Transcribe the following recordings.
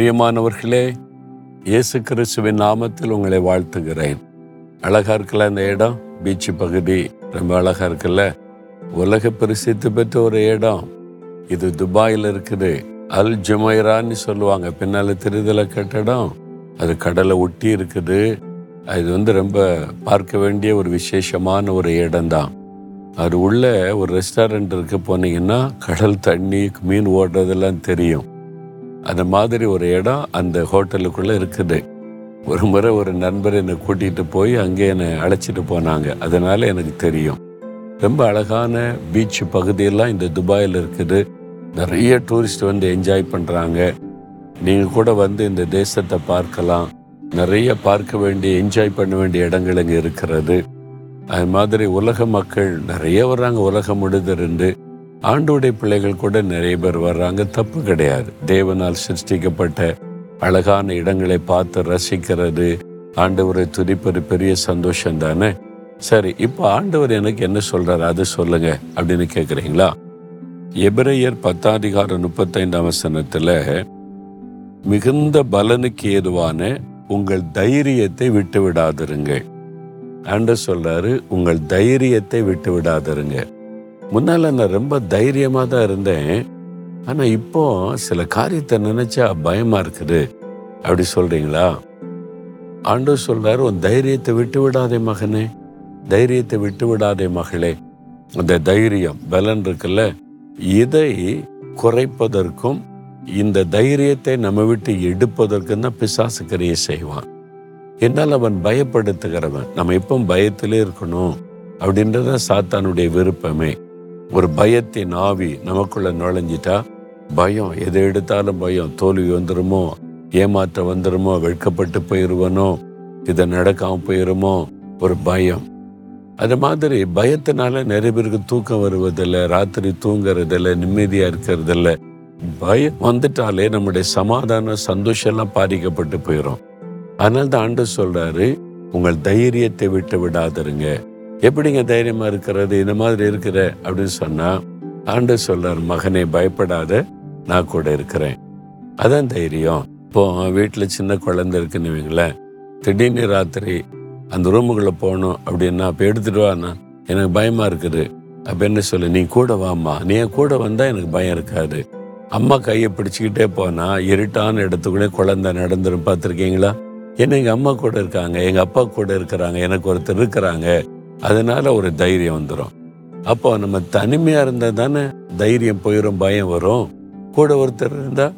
பிரியமானவர்களே இயேசு கிறிஸ்துவின் நாமத்தில் உங்களை வாழ்த்துகிறேன். அழகா இருக்குல்ல இந்த இடம்? பீச்சு பகுதி ரொம்ப அழகா இருக்குல்ல? உலக பிரசித்தி பெற்ற ஒரு இடம். இது துபாயில் இருக்குது. அல் ஜுமைரான்னு சொல்லுவாங்க. பின்னால திருதலை கட்டடம். அது கடலை ஒட்டி இருக்குது. அது வந்து ரொம்ப பார்க்க வேண்டிய ஒரு விசேஷமான ஒரு இடம்தான். அது உள்ள ஒரு ரெஸ்டாரண்ட் இருக்கு. போனீங்கன்னா கடல் தண்ணி மீன் ஓடுறதெல்லாம் தெரியும். அந்த மாதிரி ஒரு இடம் அந்த ஹோட்டலுக்குள்ள இருக்குது. ஒரு முறை ஒரு நண்பர் என்னை கூட்டிட்டு போய் அங்கே என்னை அழைச்சிட்டு போனாங்க. அதனால எனக்கு தெரியும். ரொம்ப அழகான பீச் பகுதியெல்லாம் இந்த துபாயில் இருக்குது. நிறைய டூரிஸ்ட் வந்து என்ஜாய் பண்ணுறாங்க நீங்கள் கூட வந்து இந்த தேசத்தை பார்க்கலாம். நிறைய பார்க்க வேண்டிய என்ஜாய் பண்ண வேண்டிய இடங்கள் இங்கே இருக்கிறது. அது மாதிரி உலக மக்கள் நிறைய வர்றாங்க. உலகம் முழுதிருந்து ஆண்டோடைய பிள்ளைகள் கூட நிறைய பேர் வர்றாங்க. தப்பு கிடையாது. தேவனால் சிருஷ்டிக்கப்பட்ட அழகான இடங்களை பார்த்து ரசிக்கிறது. ஆண்டவரை துதிப்பது பெரிய சந்தோஷம் தானே? சரி இப்போ ஆண்டவர் எனக்கு என்ன சொல்றாரு? அது சொல்லுங்க அப்படின்னு கேட்குறீங்களா எபிரேயர் பத்தாதிகாரம் முப்பத்தைந்தாம் வசனத்தில் மிகுந்த பலனுக்கு ஏதுவான உங்கள் தைரியத்தை விட்டு விடாதிருங்க ஆண்டவர் சொல்றாரு உங்கள் தைரியத்தை விட்டு விடாதிருங்க முன்னால் நான் ரொம்ப தைரியமாக தான் இருந்தேன். ஆனால் இப்போ சில காரியத்தை நினைச்சா பயமாக இருக்குது. அப்படி சொல்கிறீங்களா ஆண்டவர் சொல்கிறார் உன் தைரியத்தை விட்டு விடாதே மகனே. தைரியத்தை விட்டு விடாதே மகளே. அந்த தைரியம் பலன் இருக்குல்ல? இதை குறைப்பதற்கும் இந்த தைரியத்தை நம்ம விட்டு எடுப்பதற்கும் தான் பிசாசு செய்வான். என்னால் அவன் பயப்படுத்துகிறவன். நம்ம எப்பவும் பயத்திலே இருக்கணும். அப்படின்றத சாத்தானுடைய விருப்பமே. ஒரு பயத்தின் ஆவி நமக்குள்ள நுழைஞ்சிட்டா பயம் எதை எடுத்தாலும் பயம். தோல்வி வந்துருமோ ஏமாற்ற வந்துருமோ வெட்கப்பட்டு போயிருவனோ இதை நடக்காம போயிருமோ ஒரு பயம். அது மாதிரி பயத்தினால நிறைய பேருக்கு தூக்கம் வருவதில்லை ராத்திரி தூங்குறதில்ல நிம்மதியா இருக்கிறதில்ல. பயம் வந்துட்டாலே நம்முடைய சமாதான சந்தோஷம் எல்லாம் பாதிக்கப்பட்டு போயிடும் அதனால தான் ஆண்டு சொல்றாரு உங்கள் தைரியத்தை விட்டு விடாதருங்க. எப்படிங்க தைரியமா இருக்கிறது? இந்த மாதிரி இருக்கிற அப்படின்னு சொன்னா ஆண்டு சொல்றார் மகனே பயப்படாத நான் கூட இருக்கிறேன். அதான் தைரியம். இப்போ வீட்டில் சின்ன குழந்தை இருக்குன்னு வைங்களேன். திடீர்னு ராத்திரி அந்த ரூமுக்குள்ள போகணும் அப்படின்னா அப்போ எடுத்துட்டு வாண்ணா எனக்கு பயமா இருக்குது. அப்ப என்ன சொல்லு நீ கூட வாம்மா. நீ என் கூட வந்தா எனக்கு பயம் இருக்காது. அம்மா கையை பிடிச்சிக்கிட்டே போனா இருட்டான இடத்துக்குள்ளே குழந்தை நடந்துரும். பார்த்துருக்கீங்களா? ஏன்னா எங்க அம்மா கூட இருக்காங்க எங்க அப்பா கூட இருக்கிறாங்க எனக்கு ஒருத்தர் இருக்கிறாங்க. அதனால ஒரு தைரியம் வந்துடும் அப்போ நம்ம தனிமையா இருந்தா தானே தைரியம் போயிடும் பயம் வரும். கூட ஒருத்தர் இருந்தா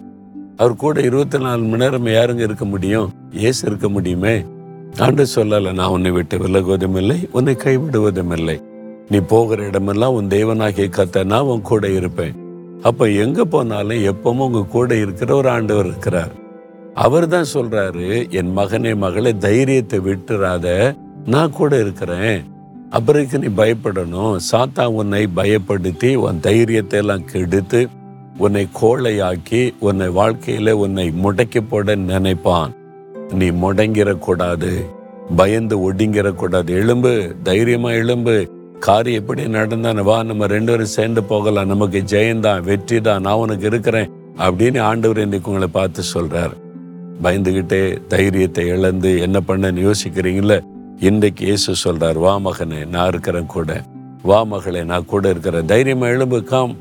அவர் கூட இருபத்தி நாலு மணி நேரம் யாருங்க இருக்க முடியும்? ஏசு இருக்க முடியுமே? ஆண்டு சொல்லல நான் உன்னை விட்டு விலகுவதும் இல்லை உன்னை கைவிடுவதும் இல்லை நீ போகிற இடமெல்லாம் உன் தேவனாகிய கத்த நான் உன் கூட இருப்பேன். அப்ப எங்க போனாலும் எப்பவும் உங்க கூட இருக்கிற ஒரு ஆண்டவர் இருக்கிறார். அவர் தான் சொல்றாரு என் மகனே மகளே தைரியத்தை விட்டுறாத நான் கூட இருக்கிறேன். அப்புறம் நீ பயப்படணும். சாத்தா உன்னை பயப்படுத்தி உன் தைரியத்தை எல்லாம் கெடுத்து உன்னை கோழையாக்கி உன்னை வாழ்க்கையில உன்னை முடக்கி போட நினைப்பான். நீ முடங்கிடக்கூடாது. பயந்து ஒடுங்கிடக்கூடாது. எலும்பு தைரியமா எலும்பு காரியம் எப்படி நடந்தான? வா நம்ம ரெண்டு பேரும் சேர்ந்து போகலாம். நமக்கு ஜெயந்தான் வெற்றி தான் நான் உனக்கு இருக்கிறேன் அப்படின்னு ஆண்டவர் இன்னைக்கு உங்களை பார்த்து சொல்றார். பயந்துகிட்டே தைரியத்தை இழந்து என்ன பண்ணன்னு யோசிக்கிறீங்களே? இன்றைக்கு இயேசு சொல்றார் வா மகனே நான் இருக்கிறேன் கூட. வா மகளே நான் கூட இருக்கிறேன். தைரியமா எழும்பு காம்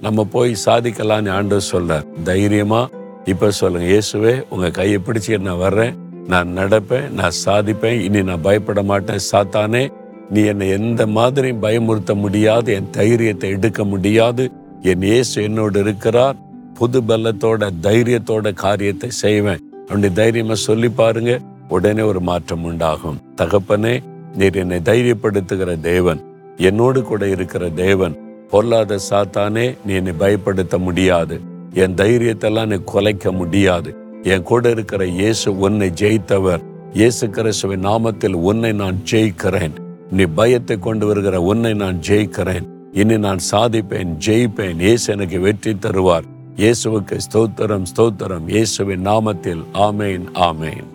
நம்ம போய் சாதிக்கலாம்னு ஆண்டவர் சொல்றார். தைரியமா இப்ப சொல்லுங்க இயேசுவே உங்க கையை பிடிச்சி நான் வர்றேன். நான் நடப்பேன் நான் சாதிப்பேன். இனி நான் பயப்பட மாட்டேன். சாத்தானே நீ என்னை எந்த மாதிரியும் பயமுறுத்த முடியாது. என் தைரியத்தை எடுக்க முடியாது. என் இயேசு என்னோடு இருக்கிறார். புது பலத்தோட தைரியத்தோட காரியத்தை செய்வேன். அப்படி தைரியமா சொல்லி பாருங்க. உடனே ஒரு மாற்றம் உண்டாகும். தகப்பனே நீர் என்னை தைரியப்படுத்துகிற தேவன். என்னோடு கூட இருக்கிற தேவன். பொல்லாத சாத்தானே நீ என்னை பயப்படுத்த முடியாது. என் தைரியத்தெல்லாம் நீ குலைக்க முடியாது. என் கூட இருக்கிற இயேசு உன்னை ஜெயித்தவர். இயேசு கிறிஸ்துவின் நாமத்தில் உன்னை நான் ஜெயிக்கிறேன். நீ பயத்தை கொண்டு வருகிற உன்னை நான் ஜெயிக்கிறேன். இனி நான் சாதிப்பேன் ஜெயிப்பேன். இயேசு எனக்கு வெற்றி தருவார். இயேசுவுக்கு ஸ்தோத்திரம் ஸ்தோத்திரம். இயேசுவின் நாமத்தில் ஆமேன் ஆமேன்.